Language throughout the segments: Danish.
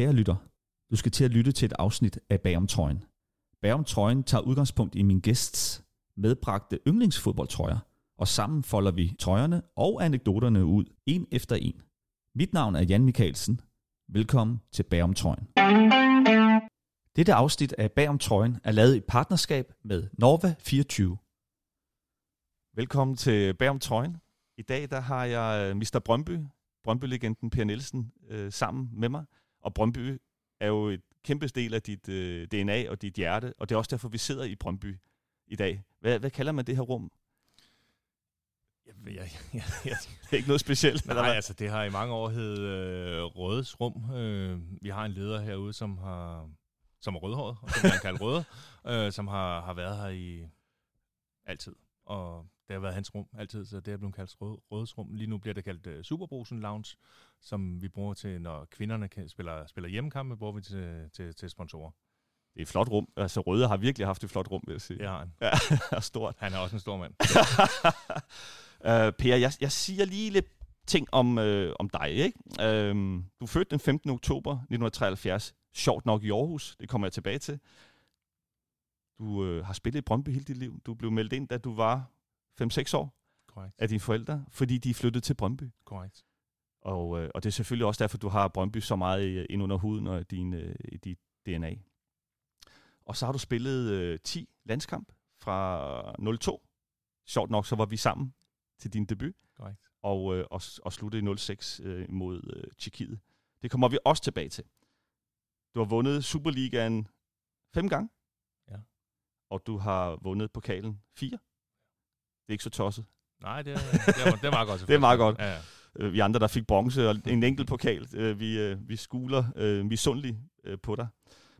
Kære lytter, du skal til at lytte til et afsnit af Bagom Trøjen. Bagom Trøjen tager udgangspunkt i min gæsts medbragte yndlingsfodboldtrøjer, og sammen folder vi trøjerne og anekdoterne ud, en efter en. Mit navn er Jan Mikkelsen. Velkommen til Bagom Trøjen. Dette afsnit af Bagom Trøjen er lavet i partnerskab med Norva 24. Velkommen til Bagom Trøjen. I dag der har jeg øh, Mr. Brøndby, Brøndby-legenden Per Nielsen, øh, sammen med mig. Og Brøndby er jo et kæmpe del af dit øh, DNA og dit hjerte, og det er også derfor, vi sidder i Brøndby i dag. Hvad, hvad kalder man det her rum? Jeg, jeg, jeg, jeg, Det er ikke noget specielt. nej, altså det har i mange år hed øh, Rødes Rum. Øh, vi har en leder herude, som har som er rødhåret, og som han kaldt Røde, øh, som har, har været her i altid. Og det har været hans rum altid, så det er blevet kaldt rød, Rødes Rum. Lige nu bliver det kaldt uh, Superbrusen Lounge, som vi bruger til, når kvinderne kan, spiller, spiller hjemmekampe, bruger vi til, til, til sponsorer. Det er et flot rum. Altså Røde har virkelig haft et flot rum, vil jeg sige. Det har han. Ja, stort. Han er også en stor mand. uh, per, jeg, jeg siger lige lidt ting om, øh, om dig. Ikke? Uh, du er født den 15. oktober 1973. Sjovt nok i Aarhus. Det kommer jeg tilbage til. Du øh, har spillet i Brøndby hele dit liv. Du blev meldt ind, da du var 5-6 år Korrekt. af dine forældre, fordi de flyttede til Brøndby. Korrekt. Og, øh, og det er selvfølgelig også derfor, du har Brøndby så meget øh, ind under huden og din, øh, i dit DNA. Og så har du spillet øh, 10 landskamp fra 02. Sjovt nok, så var vi sammen til din debut. Korrekt. Og, øh, og, og sluttede i 06 øh, mod øh, Tjekkiet. Det kommer vi også tilbage til. Du har vundet Superligaen fem gange. Ja. Og du har vundet pokalen fire. Det er ikke så tosset. Nej, det, er- det, er, det er meget godt. Det er meget godt. Ja, ja. Øh, vi andre, der fik bronze og en enkelt pokal, øh, vi, øh, vi skuler øh, misundeligt øh, på dig.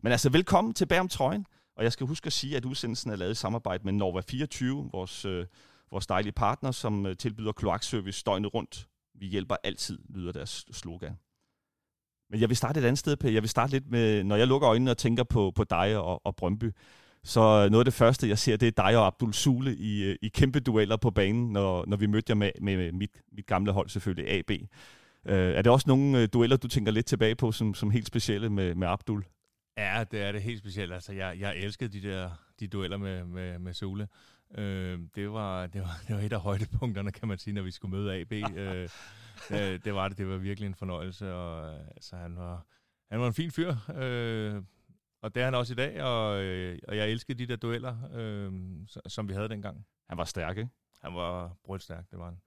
Men altså, velkommen til om trøjen. Og jeg skal huske at sige, at udsendelsen er lavet i samarbejde med Norva 24, vores, øh, vores dejlige partner, som øh, tilbyder kloakservice døgnet rundt. Vi hjælper altid, lyder deres slogan. Men jeg vil starte et andet sted, Per. Jeg vil starte lidt med, når jeg lukker øjnene og tænker på, på dig og, og Brøndby, så noget af det første, jeg ser, det er dig og Abdul Sule i, øh, i kæmpe dueller på banen, når, når vi mødte jer med, med mit, mit gamle hold selvfølgelig, AB. Uh, er det også nogle uh, dueller, du tænker lidt tilbage på, som, som helt specielle med, med Abdul? Ja, det er det helt specielt. Altså, jeg, jeg elskede de der de dueller med, med, med Sole. Øh, det, var, det, var, det var et af højdepunkterne, kan man sige, når vi skulle møde AB. øh, det, det var det. Det var virkelig en fornøjelse. Og, altså, han, var, han var en fin fyr. Øh, og det er han også i dag. Og, øh, og jeg elskede de der dueller, øh, som vi havde dengang. Han var stærk, ikke? Han var brølstærk, det var han.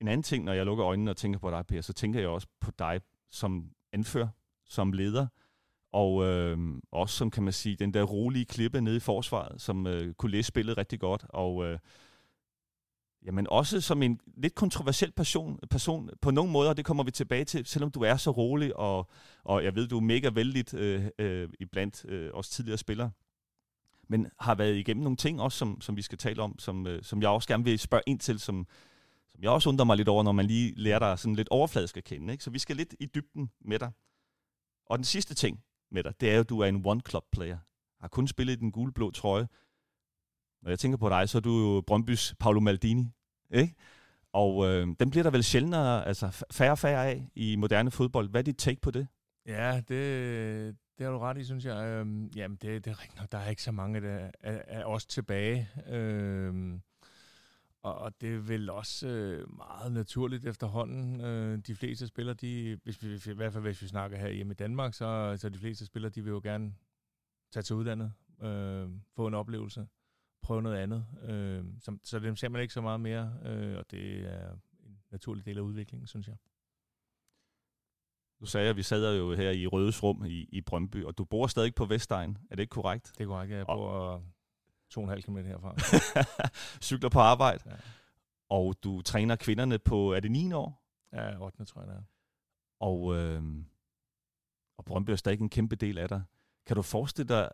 En anden ting, når jeg lukker øjnene og tænker på dig, Per, så tænker jeg også på dig som anfører, som leder, og øh, også som, kan man sige, den der rolige klippe nede i forsvaret, som øh, kunne læse spillet rigtig godt, og øh, jamen også som en lidt kontroversiel person, person på nogle måder, og det kommer vi tilbage til, selvom du er så rolig, og, og jeg ved, du er mega vældig øh, øh, iblandt øh, os tidligere spillere, men har været igennem nogle ting også, som, som vi skal tale om, som, øh, som jeg også gerne vil spørge ind til, som, som jeg også undrer mig lidt over, når man lige lærer dig sådan lidt overfladisk at kende. Ikke? Så vi skal lidt i dybden med dig. Og den sidste ting med dig, det er jo, at du er en one-club-player. Har kun spillet i den gule-blå trøje. Når jeg tænker på dig, så er du jo Brøndbys Paolo Maldini. Ikke? Og øh, den bliver der vel sjældnere, altså færre og færre af i moderne fodbold. Hvad er dit take på det? Ja, det, det har du ret i, synes jeg. Øhm, jamen, det, det er rigtigt nok. Der er ikke så mange der, af, af os tilbage. Øhm, og, og det er vel også øh, meget naturligt efterhånden. Øh, de fleste spillere, de, hvis vi, i hvert fald hvis vi snakker her hjemme i Danmark, så, så de fleste spillere, de vil jo gerne tage til udlandet, øh, få en oplevelse, prøve noget andet. Øh, så, så dem ser man ikke så meget mere, øh, og det er en naturlig del af udviklingen, synes jeg. Du sagde, at vi sad jo her i Rødes Rum i, i Brøndby, og du bor stadig på Vestegn. Er det ikke korrekt? Det er korrekt. Jeg Og- bor to og en halv kilometer herfra. Cykler på arbejde. Ja. Og du træner kvinderne på, er det 9 år? Ja, 8. tror jeg, det er. Og, øh, og Brøndby er stadig en kæmpe del af dig. Kan du forestille dig,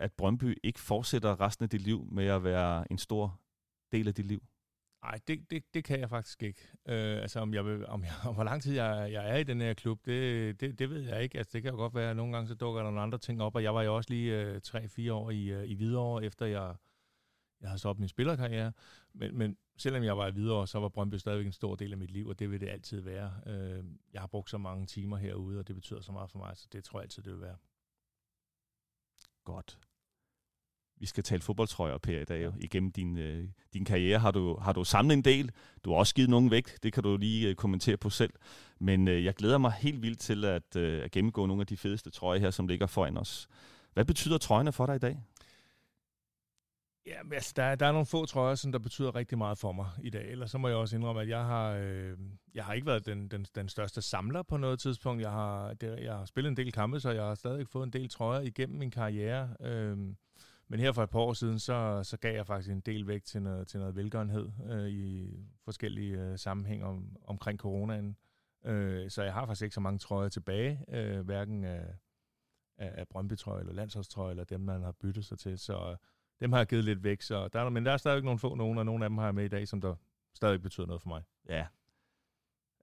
at Brøndby ikke fortsætter resten af dit liv med at være en stor del af dit liv? Nej, det, det, det kan jeg faktisk ikke. Øh, altså, om, jeg vil, om, jeg, om hvor lang tid jeg, jeg er i den her klub, det, det, det ved jeg ikke. Altså, det kan jo godt være, at nogle gange så dukker der nogle andre ting op, og jeg var jo også lige øh, 3-4 år i, øh, i Hvidovre, efter jeg, jeg havde stoppet min spillerkarriere. Men, men selvom jeg var i videre, så var Brøndby stadigvæk en stor del af mit liv, og det vil det altid være. Øh, jeg har brugt så mange timer herude, og det betyder så meget for mig, så det tror jeg altid, det vil være. Godt. Vi skal tale fodboldtrøjer, Per, i dag. Jo. Igennem din, øh, din karriere har du, har du samlet en del. Du har også givet nogen væk. Det kan du lige øh, kommentere på selv. Men øh, jeg glæder mig helt vildt til at, øh, at gennemgå nogle af de fedeste trøjer her, som ligger foran os. Hvad betyder trøjerne for dig i dag? Ja, men altså, der, der er nogle få trøjer, som der betyder rigtig meget for mig i dag. Ellers så må jeg også indrømme, at jeg har, øh, jeg har ikke været den, den, den største samler på noget tidspunkt. Jeg har, det, jeg har spillet en del kampe, så jeg har stadig fået en del trøjer igennem min karriere. Øh, men her for et par år siden, så, så gav jeg faktisk en del væk til noget, til noget velgørenhed øh, i forskellige øh, sammenhæng om, omkring coronaen. Øh, så jeg har faktisk ikke så mange trøjer tilbage, øh, hverken af, af, af Brøndby-trøjer eller landsholdstrøjer, eller dem, man har byttet sig til. Så øh, dem har jeg givet lidt væk. Så der er, men der er stadigvæk nogle få nogen, og nogle af dem har jeg med i dag, som der stadig betyder noget for mig. Ja.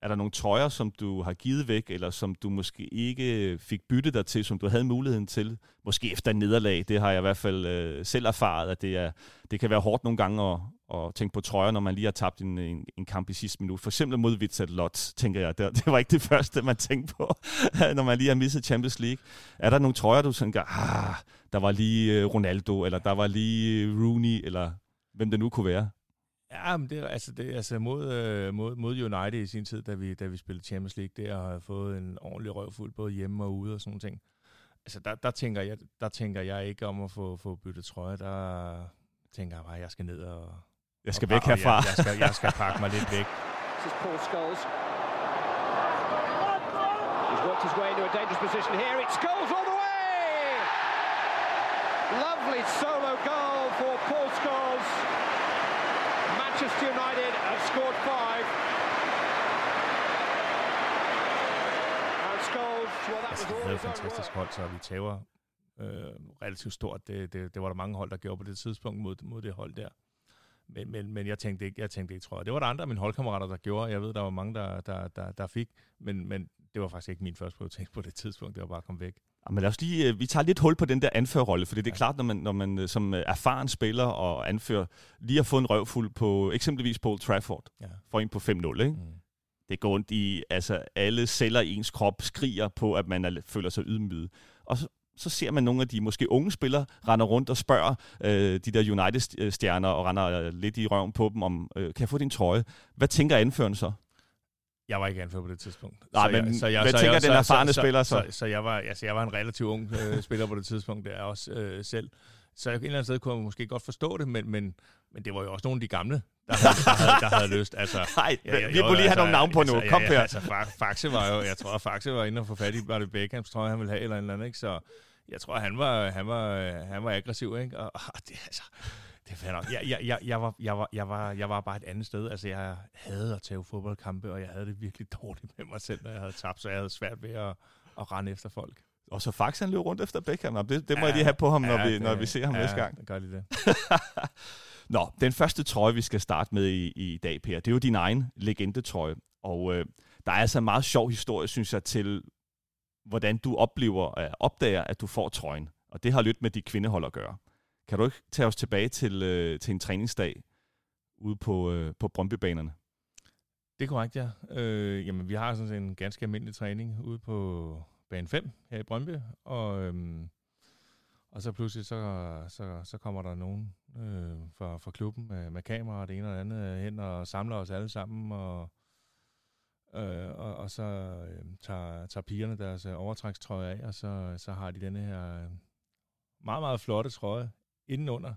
Er der nogle trøjer, som du har givet væk, eller som du måske ikke fik byttet dig til, som du havde muligheden til? Måske efter en nederlag. Det har jeg i hvert fald øh, selv erfaret, at det, er, det kan være hårdt nogle gange at, at tænke på trøjer, når man lige har tabt en, en, en kamp i sidste minut. For eksempel mod Vitzat Lot, tænker jeg. Det, det var ikke det første, man tænkte på, når man lige har misset Champions League. Er der nogle trøjer, du tænker, ah, der var lige øh, Ronaldo, eller der var lige øh, Rooney, eller hvem det nu kunne være? Ja, men det, altså, det, altså mod, øh, mod, mod United i sin tid, da vi, da vi spillede Champions League, der har fået en ordentlig røvfuld, både hjemme og ude og sådan ting. Altså, der, der, tænker jeg, der tænker jeg ikke om at få, få byttet trøje. Der tænker jeg bare, at jeg skal ned og... Jeg skal og, væk herfra. Jeg, jeg, skal, jeg skal pakke mig lidt væk. This is Paul Scholes. He's worked his way into a dangerous position here. It's Scholes all the way! Lovely solo goal for Paul Scholes. Manchester United have scored five. Scholes, well, that Altså, all havde et fantastisk hold, så vi tager øh, relativt stort. Det, det, det var der mange hold, der gjorde på det tidspunkt mod, mod det hold der. Men, men, men jeg tænkte ikke, jeg tænkte ikke, tror jeg. Det var der andre af mine holdkammerater, der gjorde. Jeg ved, der var mange, der, der, der, der fik. Men, men det var faktisk ikke min første prioritet på det tidspunkt. Det var bare at komme væk. Ja, men lad os lige, øh, vi tager lidt hul på den der anførerrolle, for det er klart, når man, når man øh, som øh, erfaren spiller og anfører lige har fået en røvfuld på eksempelvis på Old Trafford, Ja. for en på 5-0, ikke? Mm. Det går ondt i, altså alle celler i ens krop skriger på, at man er, føler sig ydmyget. Og så, så ser man nogle af de måske unge spillere render rundt og spørger øh, de der United-stjerner og render lidt i røven på dem om, øh, kan jeg få din trøje? Hvad tænker anføreren så? Jeg var ikke anført på det tidspunkt. Nej, men hvad tænker den erfarne spiller så? Så, så, jeg, var, altså, jeg var en relativt ung øh, spiller på det tidspunkt, der også øh, selv. Så et eller andet sted kunne jeg måske godt forstå det, men, men, men det var jo også nogle af de gamle, der havde, der havde, der havde lyst. Altså, Nej, ja, vi må lige have altså, nogle navn på nu. altså, Kom ja, her. ja, Altså, Fa- Faxe var jo, jeg tror, Faxe var inde og få fat i, var det Beckhams trøje, han ville have, eller en eller andet, ikke? Så jeg tror, han var, han var, han var aggressiv, ikke? Og, og det, altså, det er fair. Jeg, jeg, jeg, jeg, var, jeg, var, jeg, var, jeg var bare et andet sted. Altså, jeg havde at tage fodboldkampe, og jeg havde det virkelig dårligt med mig selv, når jeg havde tabt, så jeg havde svært ved at, at rende efter folk. Og så faktisk han løb rundt efter Beckham. Det, det må jeg lige have på ham, når, vi, det- når vi ser ham ja, næste gang. det gør lige det. Nå, den første trøje, vi skal starte med i, i dag, Per, det er jo din egen legendetrøje. Og øh, der er altså en meget sjov historie, synes jeg, til hvordan du oplever, øh, opdager, at du får trøjen. Og det har lidt med de kvindehold at gøre. Kan du ikke tage os tilbage til, øh, til en træningsdag ude på, øh, på Brøndbybanerne? Det er korrekt, ja. Øh, jamen, vi har sådan en ganske almindelig træning ude på bane 5 her i Brøndby, og, øhm, og så pludselig så, så, så kommer der nogen øh, fra, fra klubben med, med kamera og det ene og det andet hen og samler os alle sammen, og, øh, og, og så øh, tager, tager pigerne deres øh, overtrækstrøje af, og så, så har de denne her meget, meget flotte trøje indenunder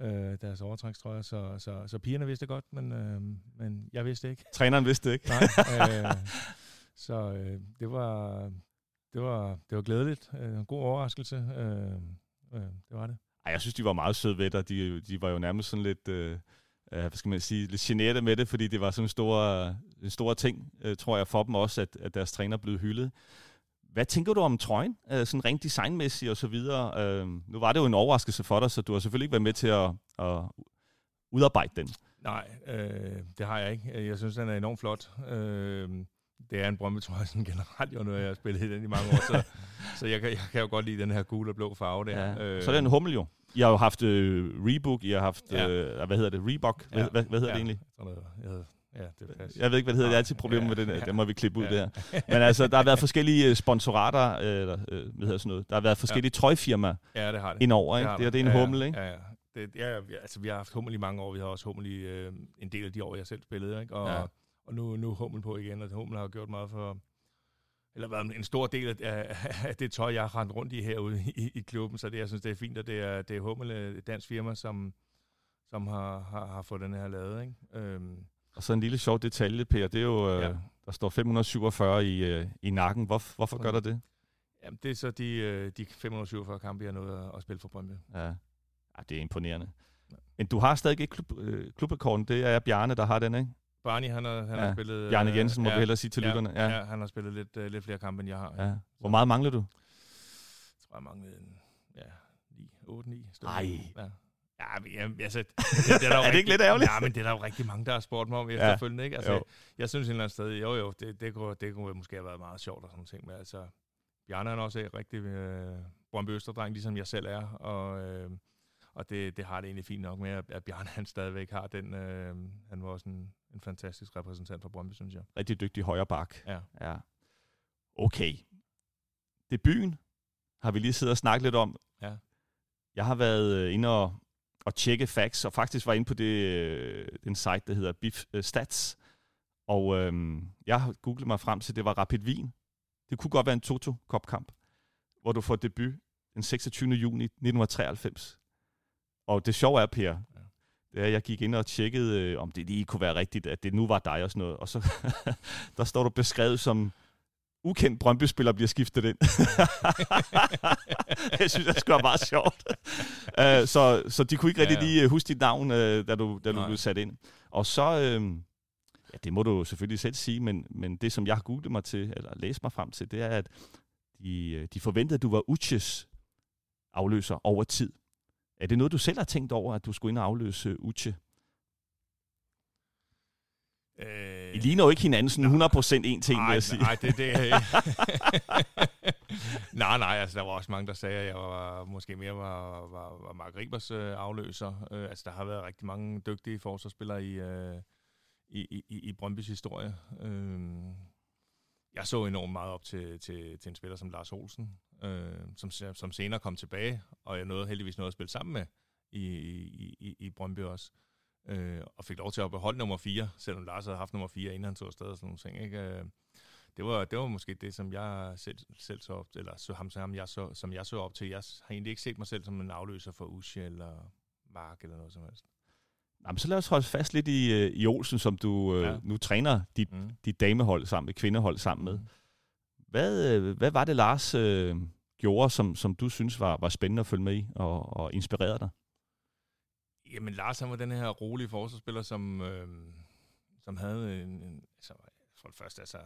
øh, deres overtrækstrøje, så, så, så pigerne vidste det godt, men, øh, men jeg vidste ikke. Træneren vidste det ikke. Nej, øh, så øh, det var det var det var glædeligt. Øh, en god overraskelse. Øh, øh, det var det. Ej, jeg synes, de var meget søde ved dig. De, de var jo nærmest sådan lidt, øh, øh, hvad skal man sige, lidt generte med det, fordi det var sådan en stor, en stor ting, øh, tror jeg, for dem også, at, at deres træner blev hyldet. Hvad tænker du om trøjen, øh, sådan rent designmæssigt og så videre? Øh, nu var det jo en overraskelse for dig, så du har selvfølgelig ikke været med til at, at udarbejde den. Nej, øh, det har jeg ikke. Jeg synes, den er enormt flot. Øh, det er en jeg, sådan generelt, jo, når jeg har spillet i den i mange år, så, så jeg, kan, jeg kan jo godt lide den her gule og blå farve der. Ja. Øh, så er det en hummel jo. I har jo haft øh, Reebok, I har haft, ja. øh, hvad hedder det, Reebok? Hvad, Ja. hvad, hvad hedder ja. det egentlig? Sådan noget. Jeg ja, det passer. Jeg ved ikke, hvad det hedder. Det er altid problemer Ja, med den. ja. Det må vi klippe ud Ja. der. Men altså, der har været forskellige øh, sponsorater, øh, eller øh, hvad hedder sådan noget. Der har været forskellige ja. trøjfirmaer Ja, det har det. indover, ikke? Det, er, det er en ja, hummel, ikke? Ja, ja. Det, ja, altså, vi har haft hummel i mange år. Vi har også hummel i øh, en del af de år, jeg selv spillede. Ikke? Og, Ja. og nu, nu er hummel på igen, og hummel har gjort meget for... Eller været en stor del af, af, det tøj, jeg har rendt rundt i herude i, i klubben. Så det, jeg synes, det er fint, at det er, det er Hummel, øh, et dansk firma, som, som har, har, har fået den her lavet. Ikke? Øhm, Og så en lille sjov detalje, Per. Det er jo, øh, Ja. der står 547 i, øh, i nakken. Hvor, hvorfor gør der det? jamen, det er så de, øh, de 547 kampe, jeg har nået at, at spille for Brøndby. Ja. ja, det er imponerende. Men du har stadig ikke klub, øh, klubrekorden. Det er Bjarne, der har den, ikke? Barney, han har, han Ja. har spillet... Bjarne Jensen må ja, vi hellere sige til ja, lytterne. Ja. Ja, han har spillet lidt, øh, lidt flere kampe, end jeg har. ja. Hvor meget mangler du? Jeg tror, jeg manglede en, ja, 9, 8, 9 Ej. Ja. Ja, men, jamen, altså, det, det, er, der jo Er det ikke lidt ærgerligt? Ja, men det er der jo rigtig mange, der har spurgt mig om efterfølgende, ikke? Altså, Jo. jeg synes et eller andet sted, jo jo, det, det, kunne, det kunne måske have været meget sjovt og sådan ting, men altså, Bjarne er også en rigtig øh, Brøndby Østerdreng, ligesom jeg selv er, og, øh, og det, det har det egentlig fint nok med, at, at Bjarne han stadigvæk har den, øh, han var også en, en fantastisk repræsentant for Brøndby, synes jeg. Rigtig dygtig højre bak. Ja. Ja. Okay. Debuten har vi lige siddet og snakket lidt om. Ja. Jeg har været øh, inde og, og tjekke facts, og faktisk var inde på det, øh, den site, der hedder Bif øh, Stats. Og øh, jeg har googlet mig frem til, det var Rapid Wien. Det kunne godt være en Toto-kopkamp, hvor du får debut den 26. juni 1993. Og det sjove er, Per, ja. er, jeg gik ind og tjekkede, øh, om det lige kunne være rigtigt, at det nu var dig og sådan noget. Og så der står du beskrevet som ukendt Brøndby-spiller bliver skiftet ind. jeg synes, det skulle være meget sjovt. uh, så, så de kunne ikke rigtig Ja, ja. lige øh, huske dit navn, uh, da du, da du Nej. blev sat ind. Og så, uh, ja, det må du selvfølgelig selv sige, men, men det, som jeg har googlet mig til, eller læst mig frem til, det er, at de, de forventede, at du var Uches afløser over tid. Er det noget, du selv har tænkt over, at du skulle ind og afløse Uche? Øh, I ligner jo ikke hinanden sådan 100% en ting, vil nej, jeg sige. Nej, det, det er Nej, nej, altså der var også mange, der sagde, at jeg var, måske mere var, var, var Mark Ribers øh, afløser. Øh, altså der har været rigtig mange dygtige forsvarsspillere i, øh, i, i, i i Brøndbys historie. Øh, jeg så enormt meget op til, til, til en spiller som Lars Olsen, øh, som, som senere kom tilbage, og jeg nåede heldigvis noget at spille sammen med i, i, i, i Brøndby også. Øh, og fik lov til at beholde nummer 4, selvom Lars havde haft nummer 4, inden han tog afsted og sådan nogle ting. Ikke? Øh, det var, det var måske det, som jeg selv, selv så op eller så ham, som jeg så, som jeg så op til. Jeg har egentlig ikke set mig selv som en afløser for Ushe eller Mark eller noget som helst. Jamen, så lad os holde fast lidt i, øh, i Olsen, som du øh, Ja. nu træner dit, Mm. dit damehold sammen med, kvindehold sammen med. Hvad, øh, hvad var det, Lars øh, gjorde, som, som du synes var, var spændende at følge med i og, og inspirerede dig? Jamen, Lars han var den her rolige forsvarsspiller, som, øh, som havde en, en altså, for det første, altså,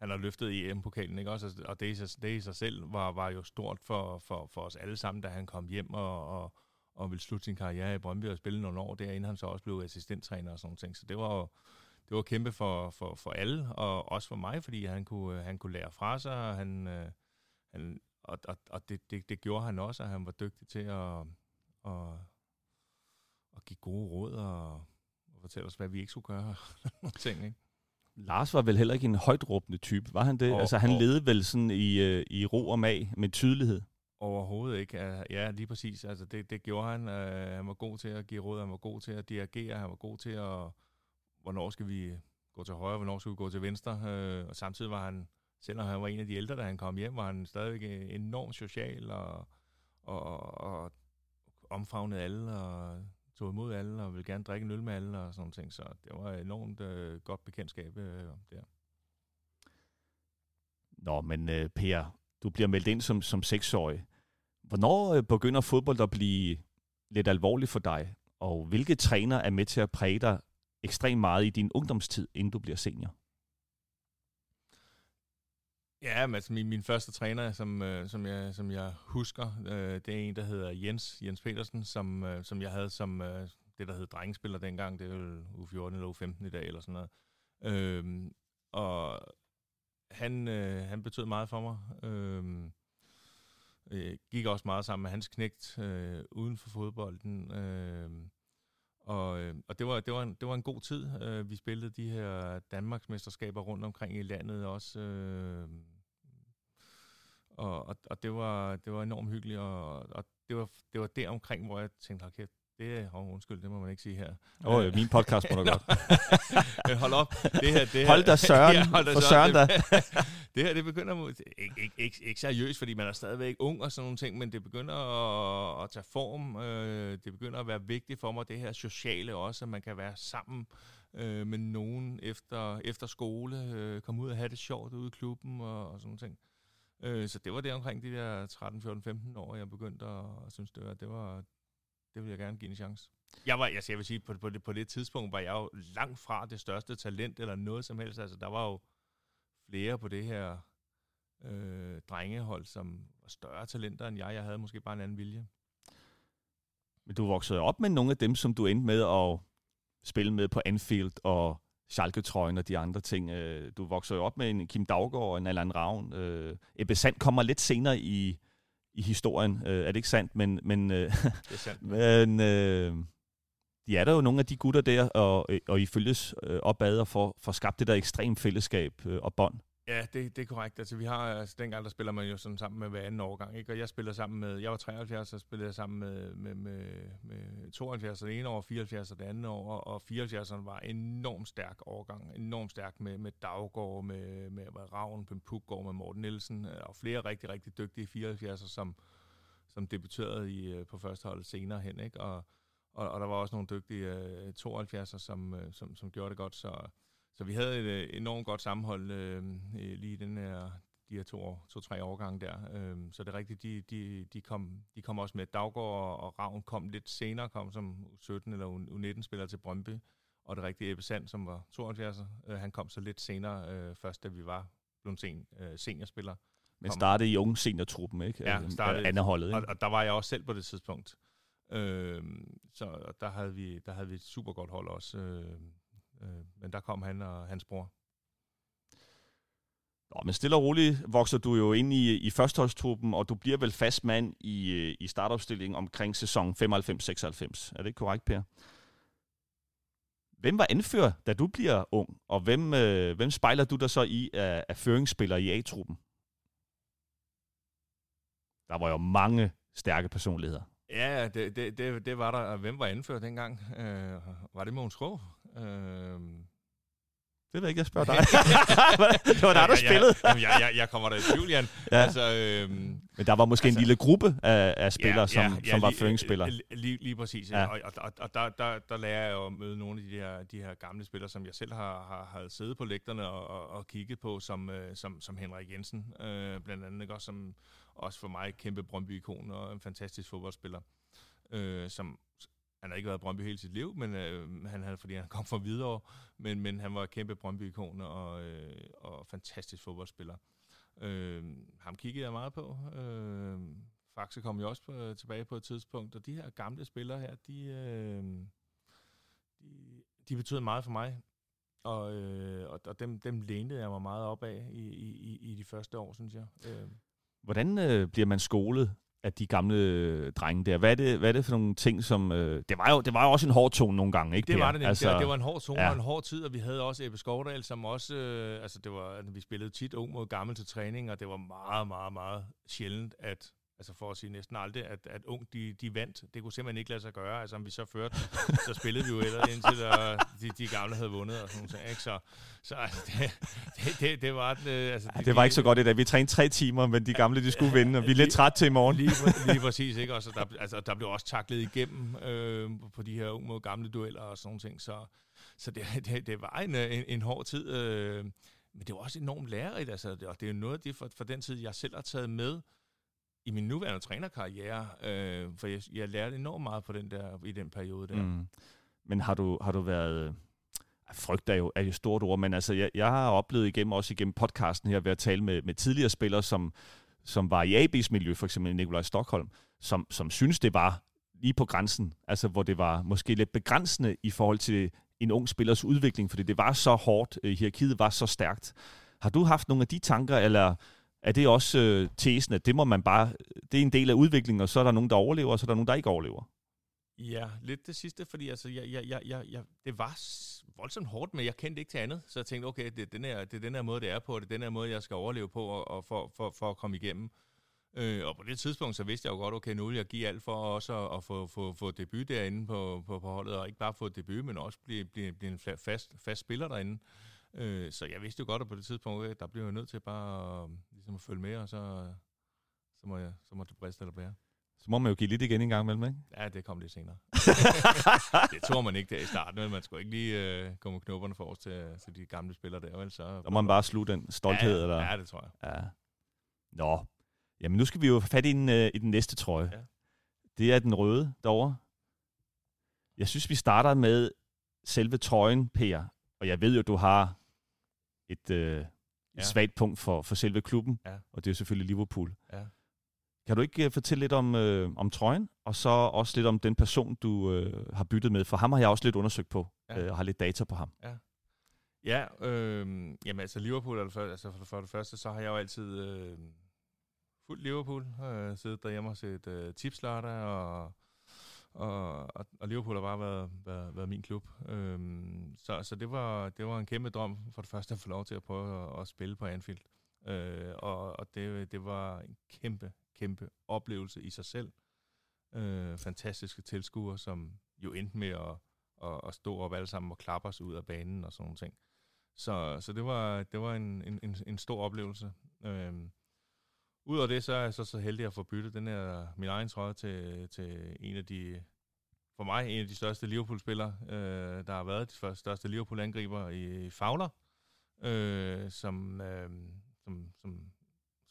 han har løftet EM-pokalen, ikke også? Altså, og det det i sig selv var, var jo stort for, for, for os alle sammen, da han kom hjem og, og, og ville slutte sin karriere i Brøndby og spille nogle år der, inden han så også blev assistenttræner og sådan ting. Så det var jo det var kæmpe for, for, for alle, og også for mig, fordi han kunne, han kunne lære fra sig, og, han, øh, han, og, og, og det, det, det gjorde han også, og han var dygtig til at, at, at give gode råd og, og fortælle os, hvad vi ikke skulle gøre. Ting, ikke? Lars var vel heller ikke en højt råbende type, var han det? Og- altså, han og- levede vel sådan i, øh, i ro og mag med tydelighed. Overhovedet ikke. Ja, Ja, lige præcis. Altså, det, det gjorde han. Uh, han var god til at give råd, han var god til at dirigere, han var god til at, hvornår skal vi gå til højre, hvornår skal vi gå til venstre. Uh, og samtidig var han, selvom han var en af de ældre, da han kom hjem, var han stadigvæk øh, enormt social og, og, og omfavnede alle og tog imod alle og ville gerne drikke en øl med alle og sådan ting. Så det var et enormt øh, godt bekendtskab øh, der. Nå, men øh, Per, du bliver meldt ind som, som seksårig. Hvornår øh, begynder fodbold at blive lidt alvorligt for dig? Og hvilke træner er med til at præge dig ekstremt meget i din ungdomstid, inden du bliver senior? Ja, men altså min, min første træner, som, øh, som, jeg, som jeg husker, øh, det er en, der hedder Jens, Jens Petersen, som, øh, som jeg havde som øh, det, der hed drengespiller dengang. Det er jo U14 eller U15 i dag, eller sådan noget. Øh, og han, øh, han betød meget for mig. Øh, øh, gik også meget sammen med hans knægt øh, uden for fodbolden. Øh, og, øh, og det, var, det, var en, det var en god tid. Øh, vi spillede de her Danmarksmesterskaber rundt omkring i landet også. Øh, og, og, og det, var, det var enormt hyggeligt, og, og det, var, det var der omkring, hvor jeg tænkte, at kæft, det er, oh, undskyld, det må man ikke sige her. Åh, oh, min podcast må du godt. hold op. Det her, det her, hold da søren, ja, hold da for søren da. det her, det begynder, ikke, ikke, ikke, ikke seriøst, fordi man er stadigvæk ung og sådan nogle ting, men det begynder at, at tage form. Øh, det begynder at være vigtigt for mig, det her sociale også, at man kan være sammen øh, med nogen efter, efter skole, øh, komme ud og have det sjovt ude i klubben og, og sådan nogle ting. Øh, så det var det omkring de der 13, 14, 15 år, jeg begyndte at, at synes, det var, det var, det vil jeg gerne give en chance. Jeg var, altså jeg vil sige, på, på, det, på det tidspunkt var jeg jo langt fra det største talent eller noget som helst. Altså, der var jo flere på det her øh, drengehold, som var større talenter end jeg. Jeg havde måske bare en anden vilje. Men du voksede op med nogle af dem, som du endte med at spille med på Anfield og Schalke-trøjen og de andre ting. Øh, du voksede jo op med en Kim Daggaard og en Allan Ravn. Øh, Ebbe Sand kommer lidt senere i, i historien. Øh, er det ikke sandt? Men, men, det er sandt. men øh, de er der jo nogle af de gutter der, og, og I følges opad og får, får skabt det der ekstrem fællesskab og bånd. Ja, det, det er korrekt. Altså, vi har, altså, dengang der spiller man jo sådan sammen med hver anden årgang, ikke? og jeg spiller sammen med, jeg var 73, så spillede jeg sammen med, med, med, med 72 det ene år, 74 og det andet år, og 74'eren var enormt stærk årgang, enormt stærk med, med Daggaard, med, med, med Ravn, Pim Pukgaard, med Morten Nielsen, øh, og flere rigtig, rigtig dygtige 74'er, som, som debuterede i, øh, på førsteholdet senere hen, ikke? Og, og, og der var også nogle dygtige øh, uh, 72'er, som, som, som gjorde det godt, så så vi havde et øh, enormt godt sammenhold øh, lige den her, de her to, to-tre årgange der. Øh, så det er rigtigt, de, de, de, kom, de kom også med. Daggaard og, og Ravn kom lidt senere, kom som 17 eller U19-spiller til Brøndby. Og det rigtige Ebbe Sand, som var 72, øh, han kom så lidt senere, øh, først da vi var blevet sen, øh, seniorspiller. Men startede i unge seniortruppen, ikke? Ja, øh, startede. Andet holdet, ikke? Og, og der var jeg også selv på det tidspunkt. Øh, så der havde, vi, der havde vi et super godt hold også. Øh, Øh, men der kom han og hans bror. Nå, men stille og roligt vokser du jo ind i, i førsteholdstruppen, og du bliver vel fast mand i, i startopstillingen omkring sæson 95-96. Er det ikke korrekt, Per? Hvem var anfører, da du bliver ung, og hvem, øh, hvem spejler du dig så i af, af føringsspillere i A-truppen? Der var jo mange stærke personligheder. Ja, det, det, det, det var der. Hvem var anfører dengang? Øh, var det Mogens Krog? Øh, det ved jeg ikke, jeg spørger dig. det var dig, der spillede. Ja, jeg, jeg, jeg kommer der i tvivl, Jan. Ja. Altså, øhm, Men der var måske altså, en lille gruppe af, af spillere, ja, som, ja, ja, som var føringsspillere. Lige, lige, lige præcis. Ja. Og, og, og der, der, der lærer jeg jo at møde nogle af de her, de her gamle spillere, som jeg selv har, har, har siddet på lægterne og, og, og kigget på, som, øh, som, som Henrik Jensen, øh, blandt andet, ikke? Også, som også for mig kæmpe Brøndby-ikon og en fantastisk fodboldspiller, øh, som han har ikke været Brøndby hele sit liv, men øh, han havde, fordi han kom fra videre, men, men han var kæmpe Brøndby-ikon og, øh, og fantastisk fodboldspiller. Øh, ham kiggede jeg meget på. Øh, Faxe kom jo også på, øh, tilbage på et tidspunkt, og de her gamle spillere her, de, øh, de, de betyder meget for mig. Og, øh, og, og dem, dem lænede jeg mig meget op af i, i, i de første år, synes jeg. Øh. Hvordan øh, bliver man skolet af de gamle drenge der. Hvad er det, hvad er det for nogle ting, som... Øh, det, var jo, det var jo også en hård tone nogle gange, ikke? Det var det, altså, det, det var en hård tone ja. og en hård tid, og vi havde også Ebbe Skovdal, som også... Øh, altså, det var, vi spillede tit ung mod gammel til træning, og det var meget, meget, meget sjældent, at altså for at sige næsten aldrig, at, at ung de, de vandt. Det kunne simpelthen ikke lade sig gøre. Altså om vi så førte, så spillede vi jo ellers indtil der, de, de gamle havde vundet og sådan noget. Ikke? Så, så altså, det, det, det, det var... Det, altså, ja, det var ikke så godt i dag. Vi trænede tre timer, men de gamle de skulle vinde, og vi er lidt træt til i morgen. Lige, lige præcis, ikke? Og så der, altså, der blev også taklet igennem øh, på de her unge mod gamle dueller og sådan ting. Så, så det, det, det var en, en, en hård tid. Øh, men det var også enormt lærerigt, altså, og det er jo noget af det for, for den tid, jeg selv har taget med, i min nuværende trænerkarriere, øh, for jeg, jeg lærte enormt meget på den der, i den periode der. Mm. Men har du, har du været, frygt er jo, er jo stort ord, men altså, jeg, jeg har oplevet igennem, også igennem podcasten her, ved at tale med, med tidligere spillere, som, som var i AB's miljø, for eksempel Nikolaj Stockholm, som, som synes, det var lige på grænsen, altså hvor det var måske lidt begrænsende i forhold til en ung spillers udvikling, fordi det var så hårdt, øh, hierarkiet var så stærkt. Har du haft nogle af de tanker, eller er det også øh, tesen, at det må man bare det er en del af udviklingen, og så er der nogen, der overlever, og så er der nogen, der ikke overlever. Ja, lidt det sidste, fordi altså, jeg, jeg, jeg, jeg, jeg, det var voldsomt hårdt, men jeg kendte ikke til andet. Så jeg tænkte, okay, det er den her, det er den her måde, det er på, det er den her måde, jeg skal overleve på og, og for, for, for at komme igennem. Øh, og på det tidspunkt, så vidste jeg jo godt, okay, nu vil jeg give alt for også at, at få, få, få debut derinde på, på, på holdet, og ikke bare få debut, men også blive, blive, blive en fast, fast spiller derinde. Øh, så jeg vidste jo godt, at på det tidspunkt, okay, der bliver jeg nødt til bare at, ligesom at følge med, og så, så, må, jeg, så må det briste eller bære. Så må man jo give lidt igen en gang imellem, ikke? Ja, det kom lidt senere. det tror man ikke der i starten, men man skulle ikke lige øh, komme knopperne for os til, til de gamle spillere der, vel? Så, der må man bare slutte den stolthed, ja, eller? Ja, det tror jeg. Ja. Nå, jamen nu skal vi jo fat i den, øh, i den næste trøje. Ja. Det er den røde derovre. Jeg synes, vi starter med selve trøjen, Per. Og jeg ved jo, du har et, øh, ja. svagt punkt for, for selve klubben, ja. og det er jo selvfølgelig Liverpool. Ja. Kan du ikke uh, fortælle lidt om, øh, om trøjen, og så også lidt om den person, du øh, har byttet med? For ham har jeg også lidt undersøgt på, ja. øh, og har lidt data på ham. Ja, ja øh, jamen altså Liverpool, er altså for, for det første, så har jeg jo altid øh, fuldt Liverpool, øh, siddet derhjemme og set øh, tipslørdag, og, og, og, Liverpool har bare været, været, været min klub. Øhm, så så det, var, det var en kæmpe drøm for det første at få lov til at prøve at, at spille på Anfield. Øh, og og det, det var en kæmpe, kæmpe oplevelse i sig selv. Øh, fantastiske tilskuere, som jo endte med at, at, at stå op alle sammen og klappe os ud af banen og sådan nogle ting. Så, så det var, det var en, en, en stor oplevelse. Øh, Udover det, så er jeg så, så heldig at få byttet den her, min egen trøje til, til en af de, for mig, en af de største Liverpool-spillere, øh, der har været de største Liverpool-angriber i Fowler, øh, som, øh, som, som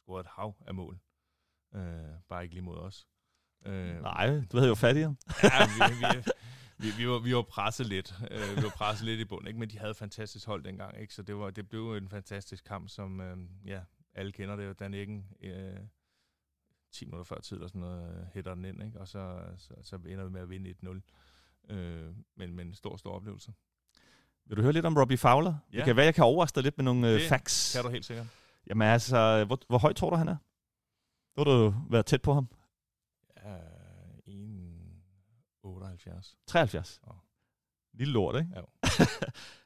scorede et hav af mål. Øh, bare ikke lige mod os. Øh, Nej, du havde jo fat i ham. ja, vi, vi, vi, vi, var, vi var presset lidt. Øh, vi var presset lidt i bund, ikke? men de havde et fantastisk hold dengang. Ikke? Så det, var, det blev en fantastisk kamp, som øh, ja, alle kender det jo. Dan Eggen, øh, 10 minutter før tid, eller sådan noget, øh, hætter den ind, ikke? og så, så, så ender vi med at vinde 1-0. Øh, men, men en stor, stor oplevelse. Vil du høre lidt om Robbie Fowler? Ja. Det kan være, jeg kan overraske dig lidt med nogle øh, det facts. kan du helt sikkert. Jamen altså, hvor, hvor højt tror du, han er? Nu har du været tæt på ham. Ja, 1,78. 73. Oh. Lille lort, ikke? Ja.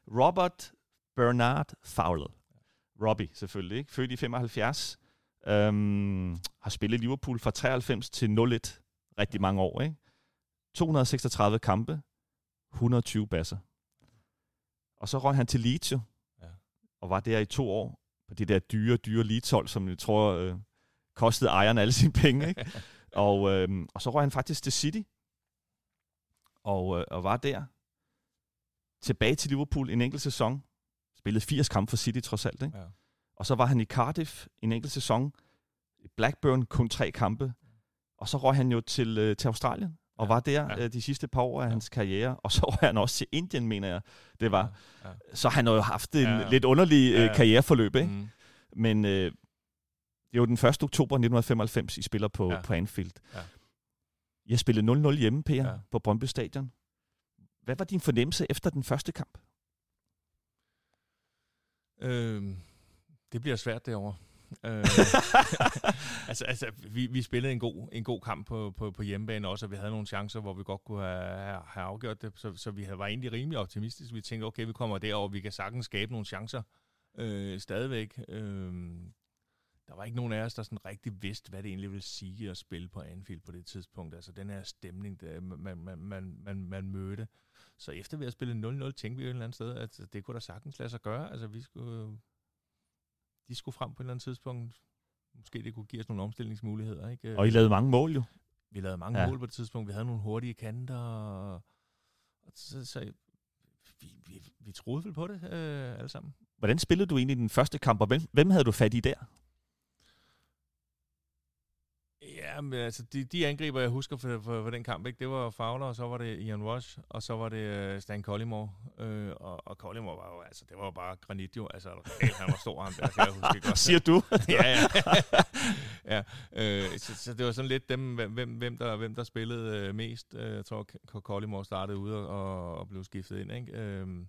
Robert Bernard Fowler. Robbie, selvfølgelig, ikke? Født i 75. Øhm, har spillet Liverpool fra 93 til 01. Rigtig mange år, ikke? 236 kampe. 120 basser. Og så røg han til Leeds, ja. og var der i to år på det der dyre, dyre Leeds-hold, som jeg tror øh, kostede ejeren alle sine penge. Ikke? og, øh, og så røg han faktisk til City, og, øh, og var der. Tilbage til Liverpool en enkelt sæson. Spillede 80 kampe for City trods alt. Ikke? Ja. Og så var han i Cardiff en enkelt sæson. I Blackburn kun tre kampe. Og så røg han jo til, øh, til Australien og ja, var der ja. øh, de sidste par år af ja. hans karriere, og så var han også til Indien, mener jeg, det var. Ja, ja. Så han har jo haft en ja, ja. lidt underlig øh, karriereforløb, ikke? Mm. Men øh, det var den 1. oktober 1995, I spiller på, ja. på Anfield. Ja. Jeg spillede 0-0 hjemme, Per, ja. på Brøndby Stadion. Hvad var din fornemmelse efter den første kamp? Øhm, det bliver svært derovre. Øh, altså, altså vi, vi spillede en god, en god kamp på, på, på hjemmebane også, og vi havde nogle chancer, hvor vi godt kunne have, have afgjort det, så, så vi var egentlig rimelig optimistiske. Vi tænkte, okay, vi kommer derover, vi kan sagtens skabe nogle chancer øh, stadigvæk. Øh, der var ikke nogen af os, der sådan rigtig vidste, hvad det egentlig ville sige at spille på Anfield på det tidspunkt. Altså den her stemning, der man, man, man, man, man mødte. Så efter vi havde spillet 0-0, tænkte vi jo et eller andet sted, at det kunne da sagtens lade sig gøre. Altså vi skulle de skulle frem på et eller andet tidspunkt. Måske det kunne give os nogle omstillingsmuligheder. Ikke? Og I lavede mange mål jo. Vi lavede mange ja. mål på det tidspunkt. Vi havde nogle hurtige kanter. Og, og så, så vi, vi, vi troede vel på det øh, alle sammen. Hvordan spillede du egentlig den første kamp, og hvem, hvem havde du fat i der? Ja, men altså, de, de angriber, jeg husker for, for, for den kamp, ikke, det var Fowler, og så var det Ian Rush, og så var det uh, Stan Collymore. Uh, og, og Collymore var jo, altså, det var jo bare granit jo. Altså, han var stor, ham der, kan jeg huske godt. Siger du? ja, ja. ja uh, så, så, det var sådan lidt dem, hvem, hvem, der, hvem der spillede uh, mest. Uh, jeg tror, Collymore startede ude og, og blev skiftet ind, ikke? Uh, men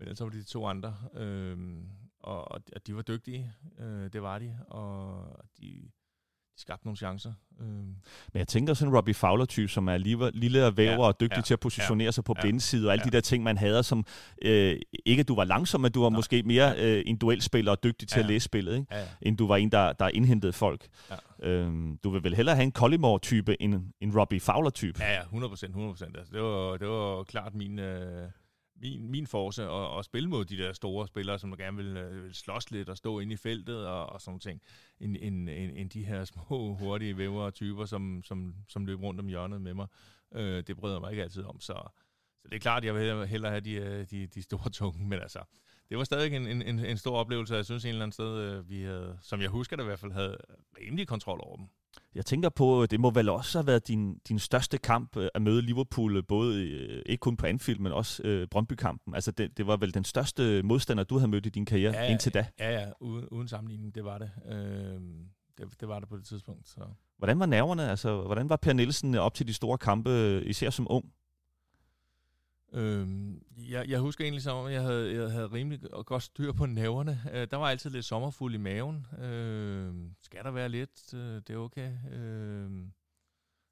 ellers var det de to andre. Uh, og, og de var dygtige, uh, det var de, og de de skabte nogle chancer. Øh. Men jeg tænker sådan en Robbie Fowler-type, som er lige, lille og væver ja, og dygtig ja, til at positionere ja, sig på ja, blindside, og alle ja. de der ting, man havde, som øh, ikke at du var langsom, men du var Nej. måske mere øh, en duelspiller og dygtig til ja, at læse spillet, ikke? Ja, ja. end du var en, der, der indhentede folk. Ja. Øhm, du vil vel hellere have en Collymore-type end en Robbie Fowler-type? Ja, ja, 100% 100% Altså, det, var, det var klart min... Øh min, min force at, at spille mod de der store spillere, som gerne vil, øh, vil slås lidt og stå inde i feltet og, og sådan ting, end, end, end, end de her små, hurtige vævere typer, som, som, som løber rundt om hjørnet med mig. Øh, det bryder mig ikke altid om, så, så det er klart, jeg vil hellere have de, øh, de, de store tunge, men altså, det var stadig en, en, en stor oplevelse, jeg synes en eller anden sted, øh, vi havde, som jeg husker det i hvert fald, havde rimelig kontrol over dem. Jeg tænker på, det må vel også have været din, din største kamp øh, at møde Liverpool, både ikke kun på Anfield, men også øh, Brøndby-kampen. Altså det, det var vel den største modstander, du havde mødt i din karriere ja, indtil da? Ja, ja, uden, uden sammenligning, det var det. Øh, det. Det var det på det tidspunkt. Så. Hvordan var nerverne? Altså, hvordan var Per Nielsen op til de store kampe, især som ung? Øhm, jeg, jeg husker egentlig som om, jeg havde, jeg havde rimelig godt styr på nerverne. Øh, der var altid lidt sommerfuld i maven. Øh, skal der være lidt? Øh, det er okay. Øh,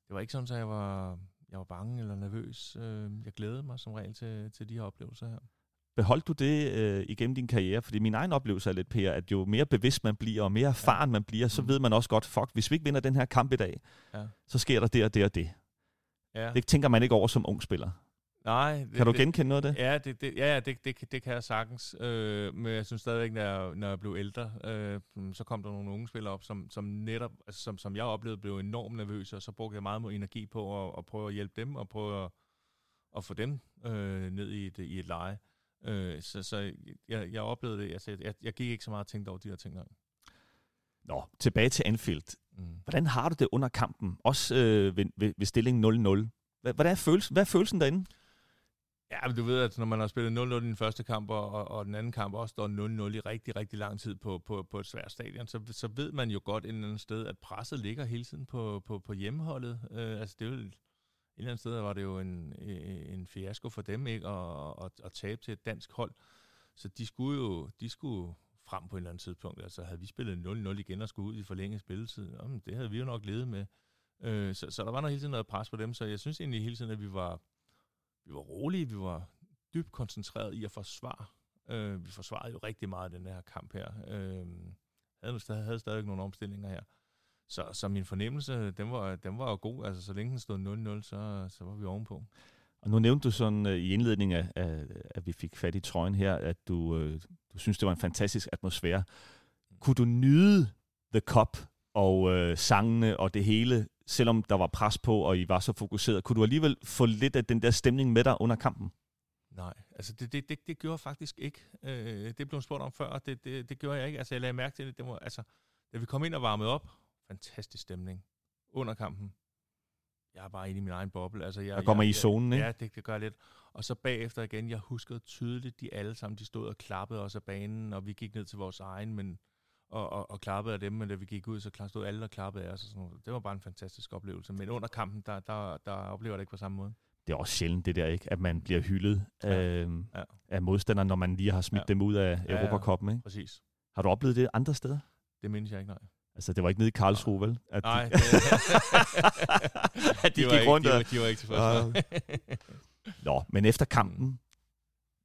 det var ikke sådan, at jeg var, jeg var bange eller nervøs. Øh, jeg glædede mig som regel til, til de her oplevelser her. Beholdt du det øh, igennem din karriere? Fordi min egen oplevelse er lidt, Per, at jo mere bevidst man bliver, og mere erfaren man bliver, så mm. ved man også godt, fuck, hvis vi ikke vinder den her kamp i dag, ja. så sker der det og det og det. Ja. Det tænker man ikke over som ung spiller. Nej. Det, kan du genkende noget af det? Ja, det, det, ja, det, det, det kan jeg sagtens. Øh, men jeg synes stadigvæk, når jeg, når jeg blev ældre, øh, så kom der nogle unge spillere op, som, som netop, altså, som, som jeg oplevede, blev enormt nervøse, og så brugte jeg meget energi på at, at prøve at hjælpe dem, og prøve at, at få dem øh, ned i et, i et leje. Øh, så så jeg, jeg oplevede det. Altså, jeg, jeg gik ikke så meget tænkt over de her ting. Nej. Nå, tilbage til Anfield. Mm. Hvordan har du det under kampen? Også øh, ved, ved, ved stillingen 0-0. Hvordan er følelsen, hvad er følelsen derinde? Ja, men du ved, at når man har spillet 0-0 i den første kamp, og, og den anden kamp også står 0-0 i rigtig, rigtig lang tid på, på, på et svært stadion, så, så ved man jo godt et eller andet sted, at presset ligger hele tiden på, på, på hjemmeholdet. Øh, altså det er jo, et eller andet sted var det jo en, øh, en fiasko for dem ikke at, at, at tabe til et dansk hold. Så de skulle jo de skulle frem på et eller andet tidspunkt. Altså havde vi spillet 0-0 igen og skulle ud i forlænget spilletid, jamen, det havde vi jo nok levet med. Øh, så, så der var noget hele tiden noget pres på dem, så jeg synes egentlig hele tiden, at vi var vi var rolige, vi var dybt koncentreret i at forsvare. Øh, vi forsvarede jo rigtig meget den her kamp her. Øh, havde, havde, havde stadig nogle omstillinger her. Så, så min fornemmelse, den var, den var jo god. Altså, så længe den stod 0-0, så, så var vi ovenpå. Og nu nævnte du sådan øh, i indledningen af, af, at vi fik fat i trøjen her, at du, øh, du synes, det var en fantastisk atmosfære. Kunne du nyde The Cup og øh, sangene og det hele, selvom der var pres på, og I var så fokuseret. Kunne du alligevel få lidt af den der stemning med dig under kampen? Nej, altså det, det, det, det gjorde jeg faktisk ikke. Øh, det blev spurgt om før, og det, det, det gjorde jeg ikke. Altså jeg lagde mærke til det. det var, altså, da vi kom ind og varmede op, fantastisk stemning under kampen. Jeg er bare inde i min egen boble. Altså, jeg, der kommer jeg, I zonen, ikke? Ja, det, det gør jeg lidt. Og så bagefter igen, jeg huskede tydeligt, de alle sammen, de stod og klappede os af banen, og vi gik ned til vores egen, men og, og, og klappede af dem, men da vi gik ud, så stod alle og klappede af os. Og sådan noget. Det var bare en fantastisk oplevelse. Men under kampen, der, der, der oplever jeg det ikke på samme måde. Det er også sjældent det der, ikke? at man bliver hyldet ja. Af, ja. af modstandere, når man lige har smidt ja. dem ud af ja, Europacupen. Ikke? Præcis. Har du oplevet det andre steder? Det mindes jeg ikke, nej. Altså, det var ikke nede i Karlsruhe, vel? At nej. De, at de, de gik rundt og... De var, de var ikke tilfredse. Nå, men efter kampen,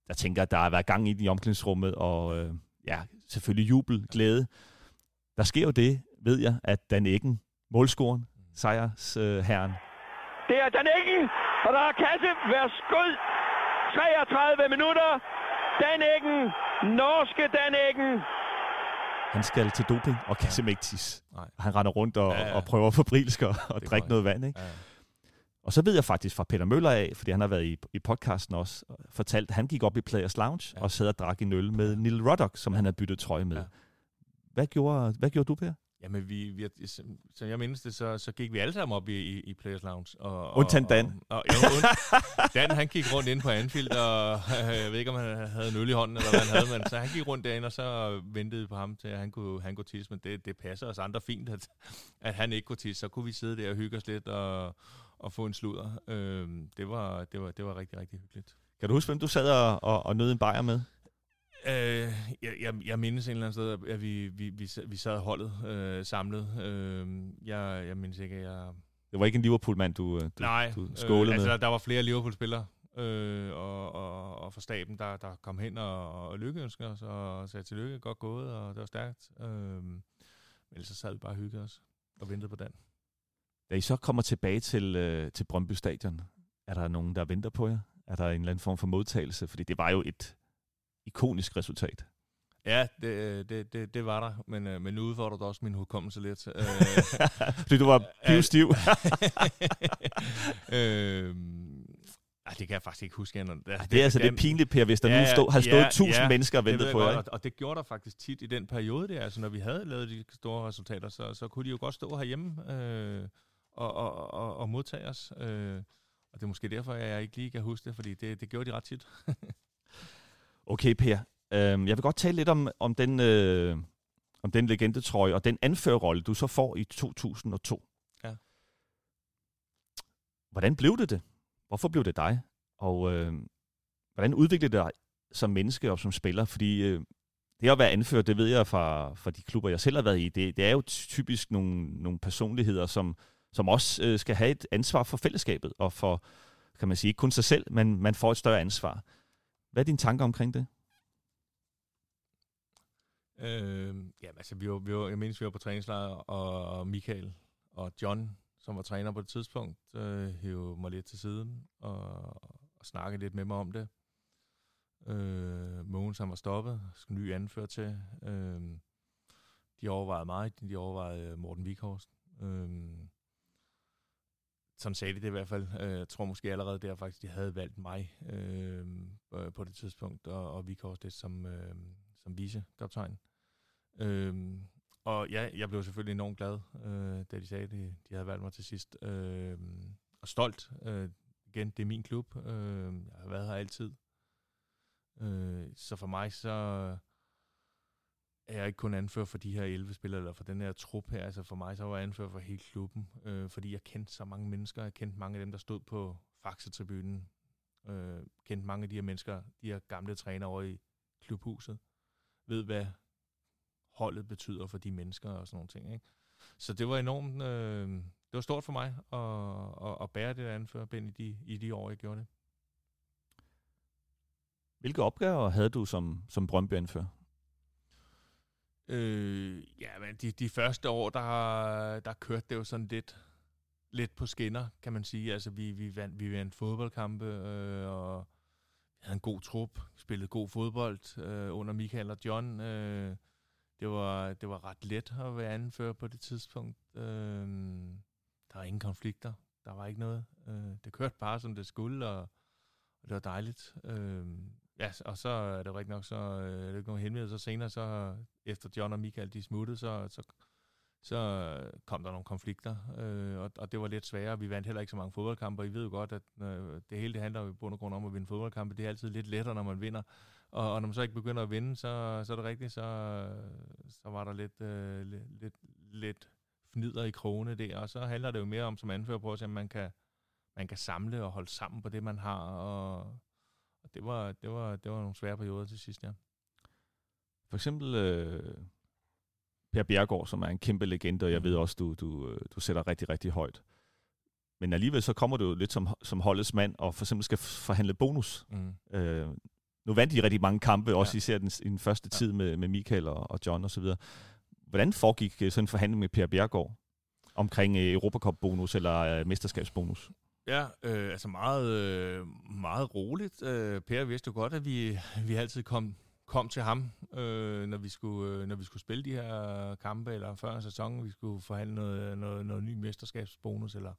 jeg tænker, at der har været gang i i omklædningsrummet, og øh, ja, selvfølgelig jubel, glæde. Der sker jo det, ved jeg, at Dan Eggen, målscoren, sejrsherren. Øh, det er Dan Eggen, og der er kasse. Værsgo. 33 minutter. Dan Eggen, norske Dan Eggen. Han skal til doping og kan simpelthen ikke tisse. Han render rundt og, ja, ja. og prøver at, at drikke noget vand. Ikke? Ja, ja. Og så ved jeg faktisk fra Peter Møller af, fordi han har været i, i podcasten også, fortalt, at han gik op i Players Lounge ja. og sad og drak en øl med Neil Ruddock, som han havde byttet trøje med. Ja. Hvad, gjorde, hvad gjorde du, Per? Jamen, vi, vi, så jeg mindes det, så, så gik vi alle sammen op i, i, i Players Lounge. Og, Undtagen Dan. Og, og, ja, und, Dan, han gik rundt ind på Anfield, og jeg ved ikke, om han havde en øl i hånden, eller hvad han havde, men så han gik rundt derinde, og så ventede vi på ham til, at han kunne, han kunne tisse. Men det, det passer os andre fint, at, at han ikke kunne tisse. Så kunne vi sidde der og hygge os lidt, og, at få en sludder. Øh, det, var, det, var, det var rigtig, rigtig hyggeligt. Kan du huske, hvem du sad og, og, og nød en bajer med? Øh, jeg, jeg, jeg mindes en eller anden sted, at vi, vi, vi, vi sad holdet øh, samlet. Øh, jeg, jeg mindes ikke, at jeg... Det var ikke en Liverpool-mand, du, du, Nej, du skålede øh, altså, med? der var flere Liverpool-spillere, øh, og, og, og fra staben, der, der kom hen og, og lykkeønsker os, og sagde tillykke, godt gået, og det var stærkt. Øh, men ellers så sad vi bare og hyggede os og ventede på den. Da I så kommer tilbage til, øh, til Brøndby Stadion, er der nogen, der venter på jer? Er der en eller anden form for modtagelse? Fordi det var jo et ikonisk resultat. Ja, det, det, det, det var der, men, øh, men nu udfordrer du også min hukommelse lidt. Øh, Fordi du var pivstiv. øh, ej, det kan jeg faktisk ikke huske. Altså, det, det er altså lidt pinligt, Per, hvis der ja, nu stod, har stået ja, tusind ja, mennesker og ventet på jer. Og, og det gjorde der faktisk tit i den periode der. Altså, når vi havde lavet de store resultater, så, så kunne de jo godt stå herhjemme øh, og, og, og, og modtage os. Øh, og det er måske derfor, jeg ikke lige kan huske det, fordi det, det gjorde de ret tit. okay, Per. Øh, jeg vil godt tale lidt om, om den... Øh, om den legendetrøje og den anførerrolle, du så får i 2002. Ja. Hvordan blev det det? Hvorfor blev det dig? Og øh, hvordan udviklede det dig som menneske og som spiller? Fordi øh, det at være anfører, det ved jeg fra, fra de klubber, jeg selv har været i, det, det er jo typisk nogle, nogle personligheder, som, som også øh, skal have et ansvar for fællesskabet og for, kan man sige, ikke kun sig selv, men man får et større ansvar. Hvad er dine tanker omkring det? Øh, ja, altså, vi var, vi var, jeg mindes, vi var på træningslejr, og, og Michael og John, som var træner på det tidspunkt, øh, hævde mig lidt til siden og, og snakkede lidt med mig om det. Øh, Mogens, han var stoppet, skulle ny anfører til. Øh, de overvejede mig, de overvejede Morten Vikhorst. Øh, sådan sagde de det i hvert fald. Øh, jeg tror måske allerede der faktisk, de havde valgt mig øh, øh på det tidspunkt, og, og Vikhorst det som, øh, som vice-kaptajn. Øh, og ja, jeg blev selvfølgelig enormt glad, øh, da de sagde, at de, de havde valgt mig til sidst. Øh, og stolt. Øh, igen, det er min klub. Øh, jeg har været her altid. Øh, så for mig så er jeg ikke kun anfører for de her 11 spillere, eller for den her trup her. Altså for mig så var jeg anfører for hele klubben, øh, fordi jeg kendte så mange mennesker. Jeg kendte mange af dem, der stod på Faxe-tribunen. Øh, kendte mange af de her mennesker, de her gamle trænere over i klubhuset. Ved, hvad holdet betyder for de mennesker og sådan nogle ting. Ikke? Så det var enormt, øh, det var stort for mig at, at, at bære det anførerbind i de, i de år, jeg gjorde det. Hvilke opgaver havde du som, som Brøndby-anfører? Øh, ja, men de, de første år, der, der kørte det jo sådan lidt, lidt på skinner, kan man sige. Altså, vi, vi, vandt, vi vandt fodboldkampe, øh, og vi havde en god trup, spillede god fodbold øh, under Michael og John. Øh, det var, det var ret let at være anfører på det tidspunkt. Øh, der var ingen konflikter. Der var ikke noget. Øh, det kørte bare, som det skulle, og, og det var dejligt. Øh, ja, og så er det rigtigt nok, så øh, er det nogle nogen. Så senere, så efter John og Michael de smuttede, så, så, så øh, kom der nogle konflikter, øh, og, og det var lidt sværere. Vi vandt heller ikke så mange fodboldkampe, og I ved jo godt, at øh, det hele det handler i bund og grund om at vinde fodboldkampe. Det er altid lidt lettere, når man vinder. Og, og når man så ikke begynder at vinde, så, så er det rigtigt, så, så var der lidt, øh, lidt, lidt, lidt fnider i krone der, og så handler det jo mere om, som anfører på, at man kan, man kan samle og holde sammen på det, man har, og, og det, var, det, var, det var nogle svære perioder til sidst, ja. For eksempel øh, Per Bjergård, som er en kæmpe legende, og jeg ved også, du, du, øh, du sætter rigtig, rigtig højt. Men alligevel så kommer du lidt som, som holdets mand, og for eksempel skal forhandle bonus. Mm. Øh, nu vandt de rigtig mange kampe, også ja. især den, i den første ja. tid med, med Michael og, og John osv. Hvordan foregik øh, sådan en forhandling med Per Bjergård omkring øh, Europacup-bonus eller uh, mesterskabsbonus? Ja, øh, altså meget, øh, meget roligt. Øh, per vidste jo godt, at vi, vi altid kom, kom til ham, øh, når, vi skulle, øh, når vi skulle spille de her kampe, eller før en sæson, vi skulle forhandle noget, noget, noget ny mesterskabsbonus, eller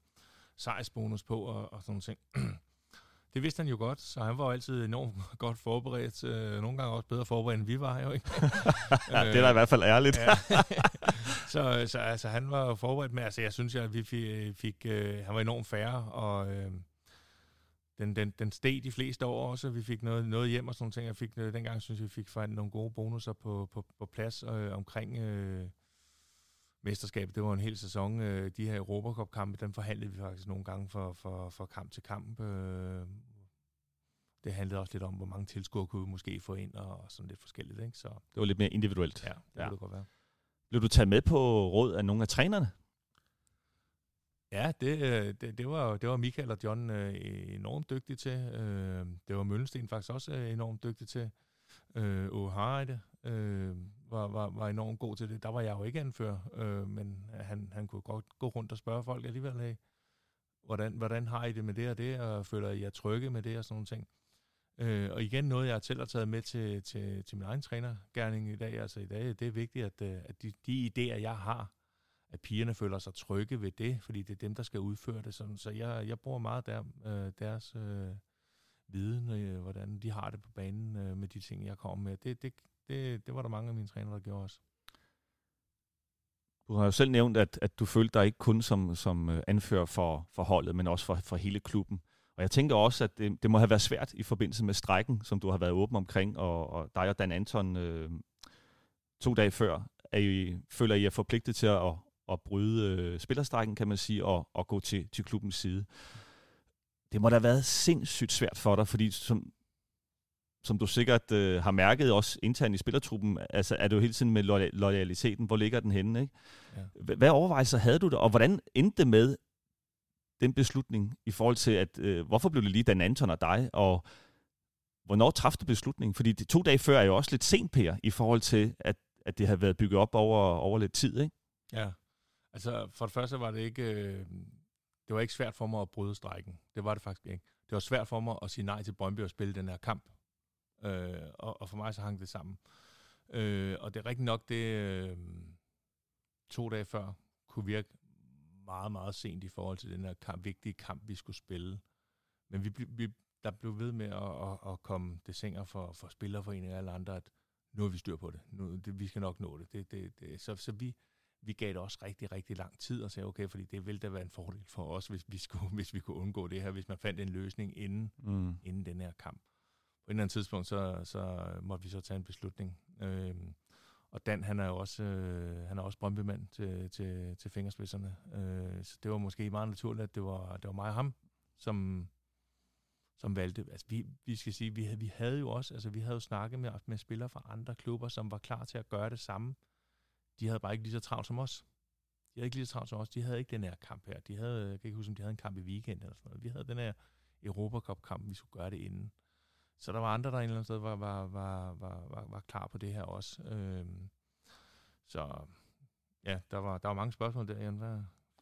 sejrsbonus på, og, og sådan nogle ting. Det vidste han jo godt, så han var jo altid enormt godt forberedt. Øh, nogle gange også bedre forberedt, end vi var jo, ikke? ja, det er da i hvert fald ærligt. ja. så, så altså, han var forberedt med, altså jeg synes, at vi fik, fik øh, han var enormt færre, og øh, den, den, den steg de fleste år også, vi fik noget, noget hjem og sådan nogle ting. Jeg fik, øh, dengang synes jeg, vi fik nogle gode bonusser på, på, på plads øh, omkring øh, mesterskabet. Det var en hel sæson. Øh, de her Europacup-kampe, dem forhandlede vi faktisk nogle gange for, for, for kamp til kamp. Øh, det handlede også lidt om, hvor mange tilskuere kunne vi måske få ind, og sådan lidt forskelligt. Ikke? Så Det var lidt mere individuelt. ja, det ja. Kunne det godt være. Blev du taget med på råd af nogle af trænerne? Ja, det, øh, det, det, var, det var Michael og John øh, enormt dygtige til. Øh, det var Møllensten faktisk også øh, enormt dygtig til. Øh, Harreide øh, var, var, var enormt god til det. Der var jeg jo ikke anfører, øh, men han, han kunne godt gå rundt og spørge folk alligevel, hey, hvordan, hvordan har I det med det og det, og føler I jer trygge med det og sådan nogle ting. Øh, og igen noget, jeg selv har taget med til, til, til min egen trænergærning i dag. Altså i dag, det er vigtigt, at, øh, at de, de idéer, jeg har, at pigerne føler sig trygge ved det, fordi det er dem, der skal udføre det. Sådan. Så jeg, jeg bruger meget der, øh, deres øh, viden, øh, hvordan de har det på banen øh, med de ting, jeg kommer med. Det, det, det, det var der mange af mine trænere, der gjorde også. Du har jo selv nævnt, at, at du følte dig ikke kun som, som øh, anfører for, for holdet, men også for, for hele klubben. Og jeg tænker også, at det, det må have været svært i forbindelse med strækken, som du har været åben omkring, og, og dig og Dan Anton øh, to dage før, er I, føler I er forpligtet til at, at bryde øh, spillerstrækken, kan man sige, og, og gå til, til klubbens side. Det må da have været sindssygt svært for dig, fordi som, som du sikkert øh, har mærket også internt i spillertruppen, altså er det jo hele tiden med lo- loyaliteten, hvor ligger den henne, ikke? Ja. Hvad overvejelser havde du der, og hvordan endte det med den beslutning i forhold til, at øh, hvorfor blev det lige Dan Anton og dig, og hvornår træffede du beslutningen? Fordi de to dage før er jo også lidt sent, Per, i forhold til, at, at det har været bygget op over, over lidt tid, ikke? Ja, altså for det første var det ikke, øh, det var ikke svært for mig at bryde strækken. Det var det faktisk ikke. Det var svært for mig at sige nej til Brøndby og spille den her kamp. Øh, og, og for mig så hang det sammen. Øh, og det er rigtigt nok, det øh, to dage før kunne virke meget, meget sent i forhold til den her kamp, vigtige kamp, vi skulle spille. Men vi, vi, der blev ved med at, at, at komme desinger for, for spillerforeninger og alle andre, at nu har vi styr på det. Nu, det vi skal nok nå det. det, det, det. Så, så vi, vi gav det også rigtig, rigtig lang tid og sagde, okay, fordi det ville da være en fordel for os, hvis vi, skulle, hvis vi kunne undgå det her, hvis man fandt en løsning inden, Mm. inden den her kamp. Et eller andet tidspunkt, så, så måtte vi så tage en beslutning. Øhm, og Dan, han er jo også, øh, han er også brøndbemand til, til, til fingerspidserne. Øh, så det var måske meget naturligt, at det var, det var mig og ham, som, som valgte. Altså, vi, vi skal sige, vi havde, vi havde jo også, altså vi havde jo snakket med, med spillere fra andre klubber, som var klar til at gøre det samme. De havde bare ikke lige så travlt som os. De havde ikke lige så travlt som os. De havde ikke den her kamp her. De havde, jeg kan ikke huske, om de havde en kamp i weekend eller sådan noget. Vi havde den her Europacup-kamp, vi skulle gøre det inden. Så der var andre, der et eller andet sted var, var, var, var, var, var klar på det her også. Øhm, så ja, der var, der var mange spørgsmål der, Jan. Hvad,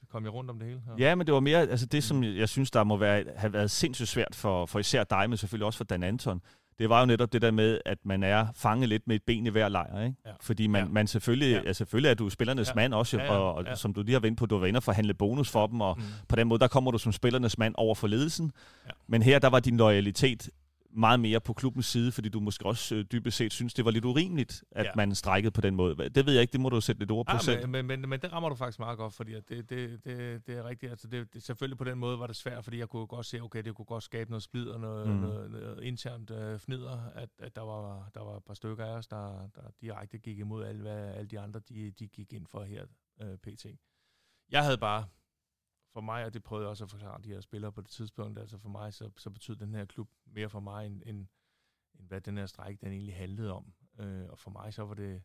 kom jeg rundt om det hele? Ja, men det var mere altså det, som jeg synes, der må være, have været sindssygt svært for, for især dig, men selvfølgelig også for Dan Anton. Det var jo netop det der med, at man er fanget lidt med et ben i hver lejr, ikke? Ja. Fordi man, Ja. man selvfølgelig, Ja. ja. selvfølgelig er du spillernes Ja. mand også, Ja, ja, og, og ja. som du lige har vendt på, du var inde og forhandle bonus for dem, og Mm. på den måde, der kommer du som spillernes mand over for ledelsen. Ja. Men her, der var din loyalitet meget mere på klubbens side, fordi du måske også øh, dybest set synes, det var lidt urimeligt, at Ja. ja. man strækkede på den måde. Det ved jeg ikke, det må du sætte lidt ord på Ah, selv. men, men, men, men det rammer du faktisk meget godt, fordi det, det, det, det er rigtigt. Altså det, det, selvfølgelig på den måde var det svært, fordi jeg kunne godt se, okay, det kunne godt skabe noget splid og noget, mm. Noget, noget internt øh, fnider, at, at der, var, der var et par stykker af os, der, der direkte gik imod alle, hvad alle de andre, de, de gik ind for her, øh, pt. Jeg havde bare, for mig, og det prøvede jeg også at forklare de her spillere på det tidspunkt, altså for mig, så, så betød den her klub mere for mig, end, end, end hvad den her stræk, den egentlig handlede om. Øh, og for mig, så var det,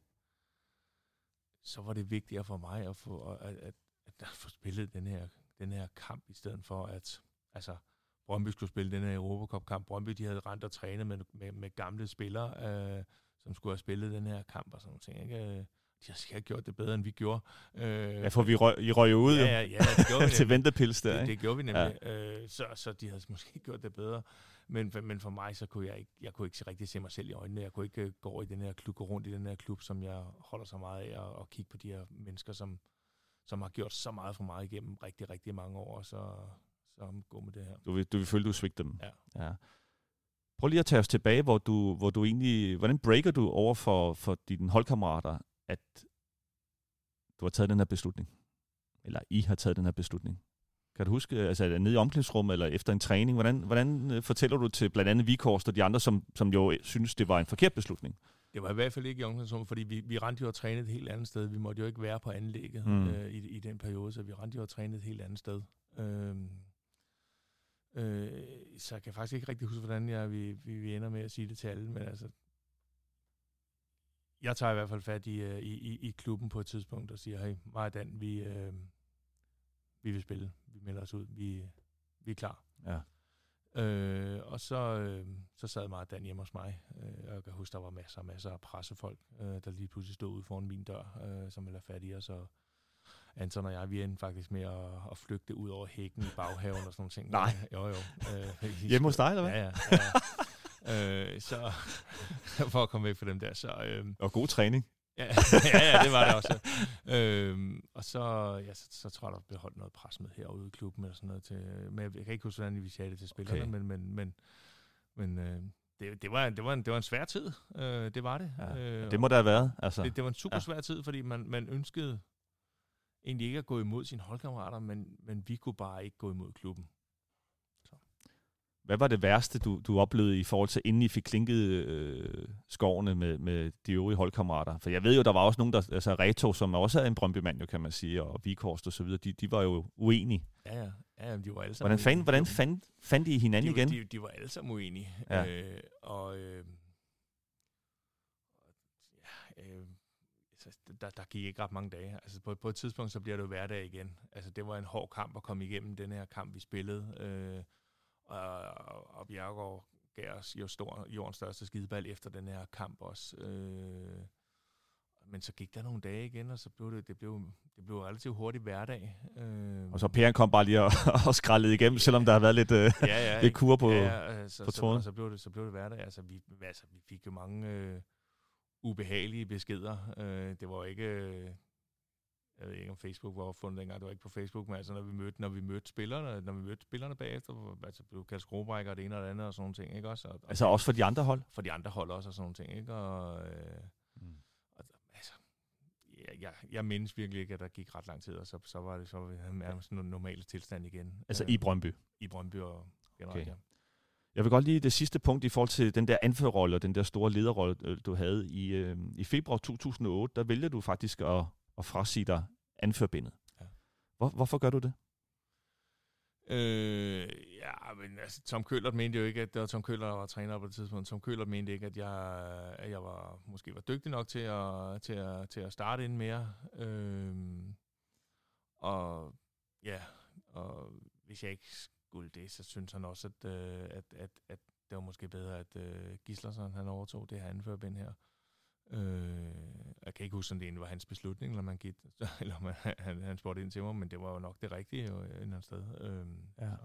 så var det vigtigere for mig at få, at, at, at få spillet den her, den her kamp, i stedet for at altså, Brøndby skulle spille den her Europacup-kamp. Brøndby de havde rent og trænet med, med, med gamle spillere, øh, som skulle have spillet den her kamp og sådan nogle ting. Ikke? Øh, de har sikkert gjort det bedre, end vi gjorde. Øh, Ja, for vi røg, I røg jo ud ja, ja, ja, det gjorde vi til ventepils der, Det, det gjorde vi nemlig. Ja. Øh, så, så de havde måske gjort det bedre. Men, men for mig, så kunne jeg ikke, jeg kunne ikke rigtig se mig selv i øjnene. Jeg kunne ikke øh, gå over i den her klub, gå rundt i den her klub, som jeg holder så meget af, og, og kigge på de her mennesker, som, som har gjort så meget for mig igennem rigtig, rigtig mange år, så, så gå med det her. Du vil, du vil føle, du svigter dem. Ja. ja. Prøv lige at tage os tilbage, hvor du, hvor du egentlig... Hvordan breaker du over for, for dine holdkammerater, at du har taget den her beslutning? Eller I har taget den her beslutning? Kan du huske, altså nede i omklædningsrummet eller efter en træning, hvordan, hvordan øh, fortæller du til blandt andet Vikhorst og de andre, som, som jo synes, det var en forkert beslutning? Det var i hvert fald ikke i omklædningsrummet, fordi vi, vi rendte jo og trænede et helt andet sted. Vi måtte jo ikke være på anlægget Mm. øh, i, i den periode, så vi rendte jo og trænede et helt andet sted. Øhm, Øh, så jeg kan faktisk ikke rigtig huske, hvordan jeg, vi, vi, vi ender med at sige det til alle, men altså, jeg tager i hvert fald fat i, øh, i, i, i klubben på et tidspunkt og siger, hey, mig og Dan, vi, øh, vi vil spille, vi melder os ud, vi, vi er klar. Ja. Øh, og så, øh, så sad mig og Dan hjemme hos mig. Øh, jeg kan huske, der var masser og masser af pressefolk, øh, der lige pludselig stod ude foran min dør, øh, som ville have fat i os. Og Anton og jeg, vi endte faktisk med at, at flygte ud over hækken i baghaven og sådan nogle ting. Nej. Jo, jo. Øh, Hjemme hos dig, eller hvad? Ja, ja. ja. Øh, så for at komme væk fra dem der. Så, øh, Og god træning. Ja, ja, ja, det var det også. øhm, og så, ja, så, så tror jeg, der blev holdt noget pres med herude i klubben eller sådan noget. Til, men jeg kan ikke huske, hvordan vi sagde det til spillerne, Okay. men, men, men, men øh, det, det, var, det, var en, det var en svær tid. Øh, det var det. Ja. Øh, Det må der have været. Altså. det, det var en super Ja. svær tid, fordi man, man ønskede egentlig ikke at gå imod sine holdkammerater, men, men vi kunne bare ikke gå imod klubben. Hvad var det værste, du, du oplevede i forhold til, inden I fik klinket øh, skovene med, med de øvrige holdkammerater? For jeg ved jo, der var også nogen, der, altså Reto, som også er en Brøndby-mand, jo, kan man sige, og Vikhorst og så videre, de, de var jo uenige. Ja, ja. ja de var alle sammen Hvordan, uenige. hvordan fandt, fandt I hinanden de, igen? De, de var alle sammen uenige. Ja. Øh, og øh, ja, øh, altså, der, der gik ikke ret mange dage. Altså på, på et tidspunkt, så bliver det jo hverdag igen. Altså det var en hård kamp at komme igennem den her kamp, vi spillede. Øh, og, og Bjergård gav os jo stor, jordens største skideball efter den her kamp også. Øh, men så gik der nogle dage igen, og så blev det, det blev, det blev relativt hurtigt hverdag. Øh, Og så Per kom bare lige og, og skrællede igennem, selvom der har været lidt, øh, ja, ja, lidt kur på... ja, altså, på så, så blev det, så blev det hverdag. Altså, vi, altså, vi fik jo mange øh, ubehagelige beskeder. Øh, det var ikke... Øh, jeg ved ikke, om Facebook var opfundet dengang. Det var ikke på Facebook, men altså, når vi mødte, når vi mødte spillerne, når vi mødte spillerne bagefter, altså, blev kaldt skruebrækker og det ene og det andet og sådan nogle ting, ikke også? Og, og Altså også for de andre hold? for de andre hold også og sådan nogle ting, ikke? Og, øh, Mm. og altså, jeg, jeg, jeg mindes virkelig ikke, at der gik ret lang tid, og så, så var det så var vi nærmest en normal tilstand igen. Altså øh, i Brøndby? i Brøndby og generelt, Okay. ja. Jeg vil godt lige det sidste punkt i forhold til den der anførerrolle og den der store lederrolle, øh, du havde i, øh, i februar 2008. Der vælger du faktisk at, at frasige dig anførbindet. Ja. Hvor, hvorfor gør du det? Øh, ja, men altså, Tom Køllert mente jo ikke, at det var Tom Køllert, der var træner på det tidspunkt. Tom Køllert mente ikke, at jeg, at jeg var, måske var dygtig nok til at, til at, til at starte ind mere. Øh, og ja, og hvis jeg ikke skulle det, så synes han også, at, øh, at, at, at det var måske bedre, at øh, Gislason han overtog det her anførbind her. Øh, jeg kan ikke huske, om det egentlig var hans beslutning, eller, man gik, eller om han, han, spurgte ind til mig, men det var jo nok det rigtige jo, et eller andet sted. Øh, Ja. så.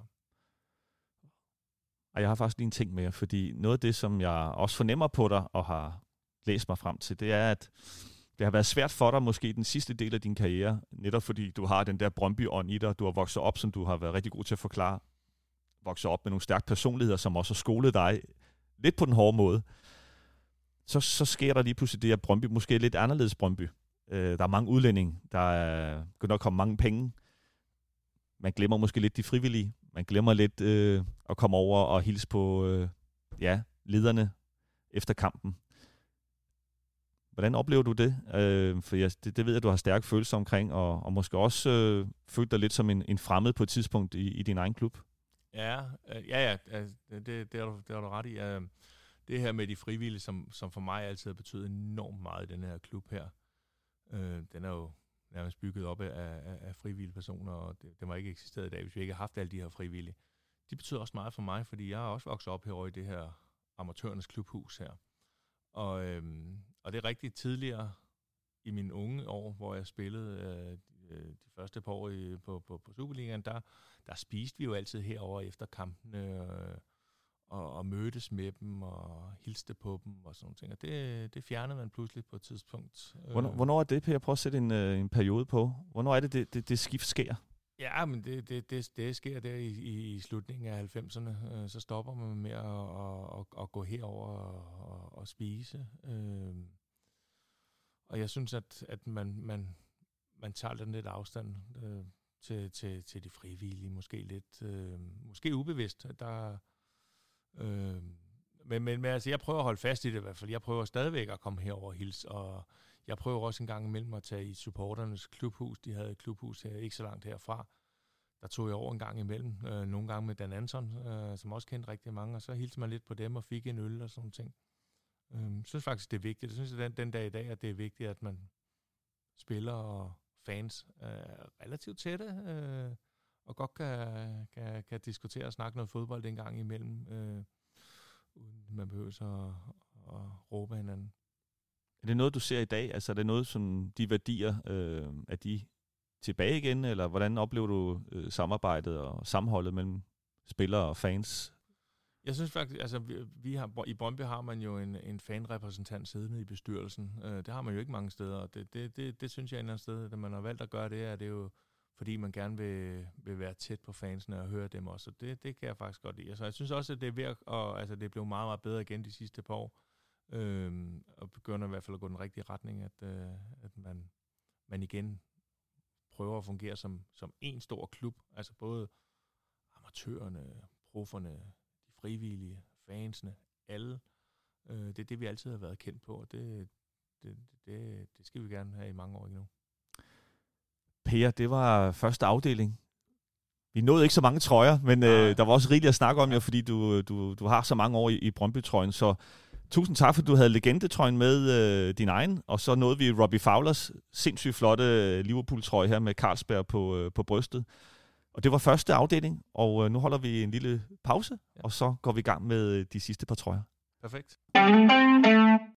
Og jeg har faktisk lige en ting med, fordi noget af det, som jeg også fornemmer på dig og har læst mig frem til, det er, at det har været svært for dig måske den sidste del af din karriere, netop fordi du har den der Brøndby-ånd i dig, du har vokset op, som du har været rigtig god til at forklare, vokset op med nogle stærke personligheder, som også har skolet dig lidt på den hårde måde. Så, så sker der lige pludselig det, at Brøndby måske er lidt anderledes Brøndby. Øh, der er mange udlændinge, der er kan nok komme mange penge. Man glemmer måske lidt de frivillige. Man glemmer lidt øh, at komme over og hilse på øh, ja, lederne efter kampen. Hvordan oplever du det? Øh, for jeg, det, det ved jeg, du har stærke følelser omkring, og, og måske også øh, følt dig lidt som en, en fremmed på et tidspunkt i, i din egen klub. Ja, øh, ja, ja, det, det, det, har du, det har du ret i. Øh, det her med de frivillige, som, som for mig altid har betydet enormt meget i den her klub her, øh, den er jo nærmest bygget op af, af, af frivillige personer, og det, det var ikke eksisteret i dag, hvis vi ikke havde haft alle de her frivillige. De betyder også meget for mig, fordi jeg har også vokset op herovre i det her amatørernes klubhus her. Og, øhm, og det er rigtig tidligere i mine unge år, hvor jeg spillede øh, de, de første par år i, på, på, på Superligaen, der, der spiste vi jo altid herover efter kampene øh, og, og mødtes med dem og hilste på dem og sådan noget. Og det, det fjernede man pludselig på et tidspunkt. Hvornår, Øh, hvornår er det, Per? Prøv at sætte en, øh, en periode på. Hvornår er det, det, det, det skift sker? Ja, men det, det, det, det sker der i, i, i slutningen af 90'erne. Øh, så stopper man med at, at, at, at gå herover og, og, og spise. Øh, og jeg synes, at, at man, man, man tager den lidt afstand øh, til, til, til de frivillige. Måske lidt, øh, måske ubevidst. Der, øh, men, men, men altså, jeg prøver at holde fast i det i hvert fald. Jeg prøver stadigvæk at komme herover og hilse, og jeg prøver også en gang imellem at tage i supporternes klubhus. De havde et klubhus her, ikke så langt herfra. der tog jeg over en gang imellem. Øh, nogle gange med Dan Anson, øh, som også kendte rigtig mange, og så hilste man lidt på dem og fik en øl og sådan ting. Øh, synes faktisk, det er vigtigt. Jeg synes, at den, den dag i dag, at det er vigtigt, at man spiller og fans er relativt tætte, øh, og godt kan, kan, kan diskutere og snakke noget fodbold en gang imellem, øh, uden man behøver så at, at råbe hinanden. Er det noget, du ser i dag? Altså er det noget, som de værdier, øh, er de tilbage igen, eller hvordan oplever du øh, samarbejdet og sammenholdet mellem spillere og fans? Jeg synes faktisk, altså vi, vi har, i Brøndby har man jo en, en fanrepræsentant siddende i bestyrelsen. Øh, det har man jo ikke mange steder, og det, det, det, det synes jeg et eller andet sted, at man har valgt at gøre det, er det jo fordi man gerne vil, vil være tæt på fansene og høre dem også. Og det, det kan jeg faktisk godt lide. Så altså, jeg synes også, at det er ved at, og, altså, det er blevet meget, meget bedre igen de sidste par år. Øhm, og begynder i hvert fald at gå den rigtige retning, at, øh, at man, man igen prøver at fungere som, som en stor klub. Altså både amatørerne, profferne, de frivillige, fansene, alle. Øh, det er det, vi altid har været kendt på, og det, det, det, det skal vi gerne have i mange år endnu. Per, det var første afdeling. Vi nåede ikke så mange trøjer, men øh, der var også rigeligt at snakke om, jo, fordi du, du, du har så mange år i, i Brøndby-trøjen, så tusind tak, for du havde legendetrøjen med øh, din egen, og så nåede vi Robbie Fowlers sindssygt flotte øh, Liverpool-trøje her med Carlsberg på, øh, på brystet. Og det var første afdeling, og øh, nu holder vi en lille pause, og så går vi i gang med øh, de sidste par trøjer. Perfekt.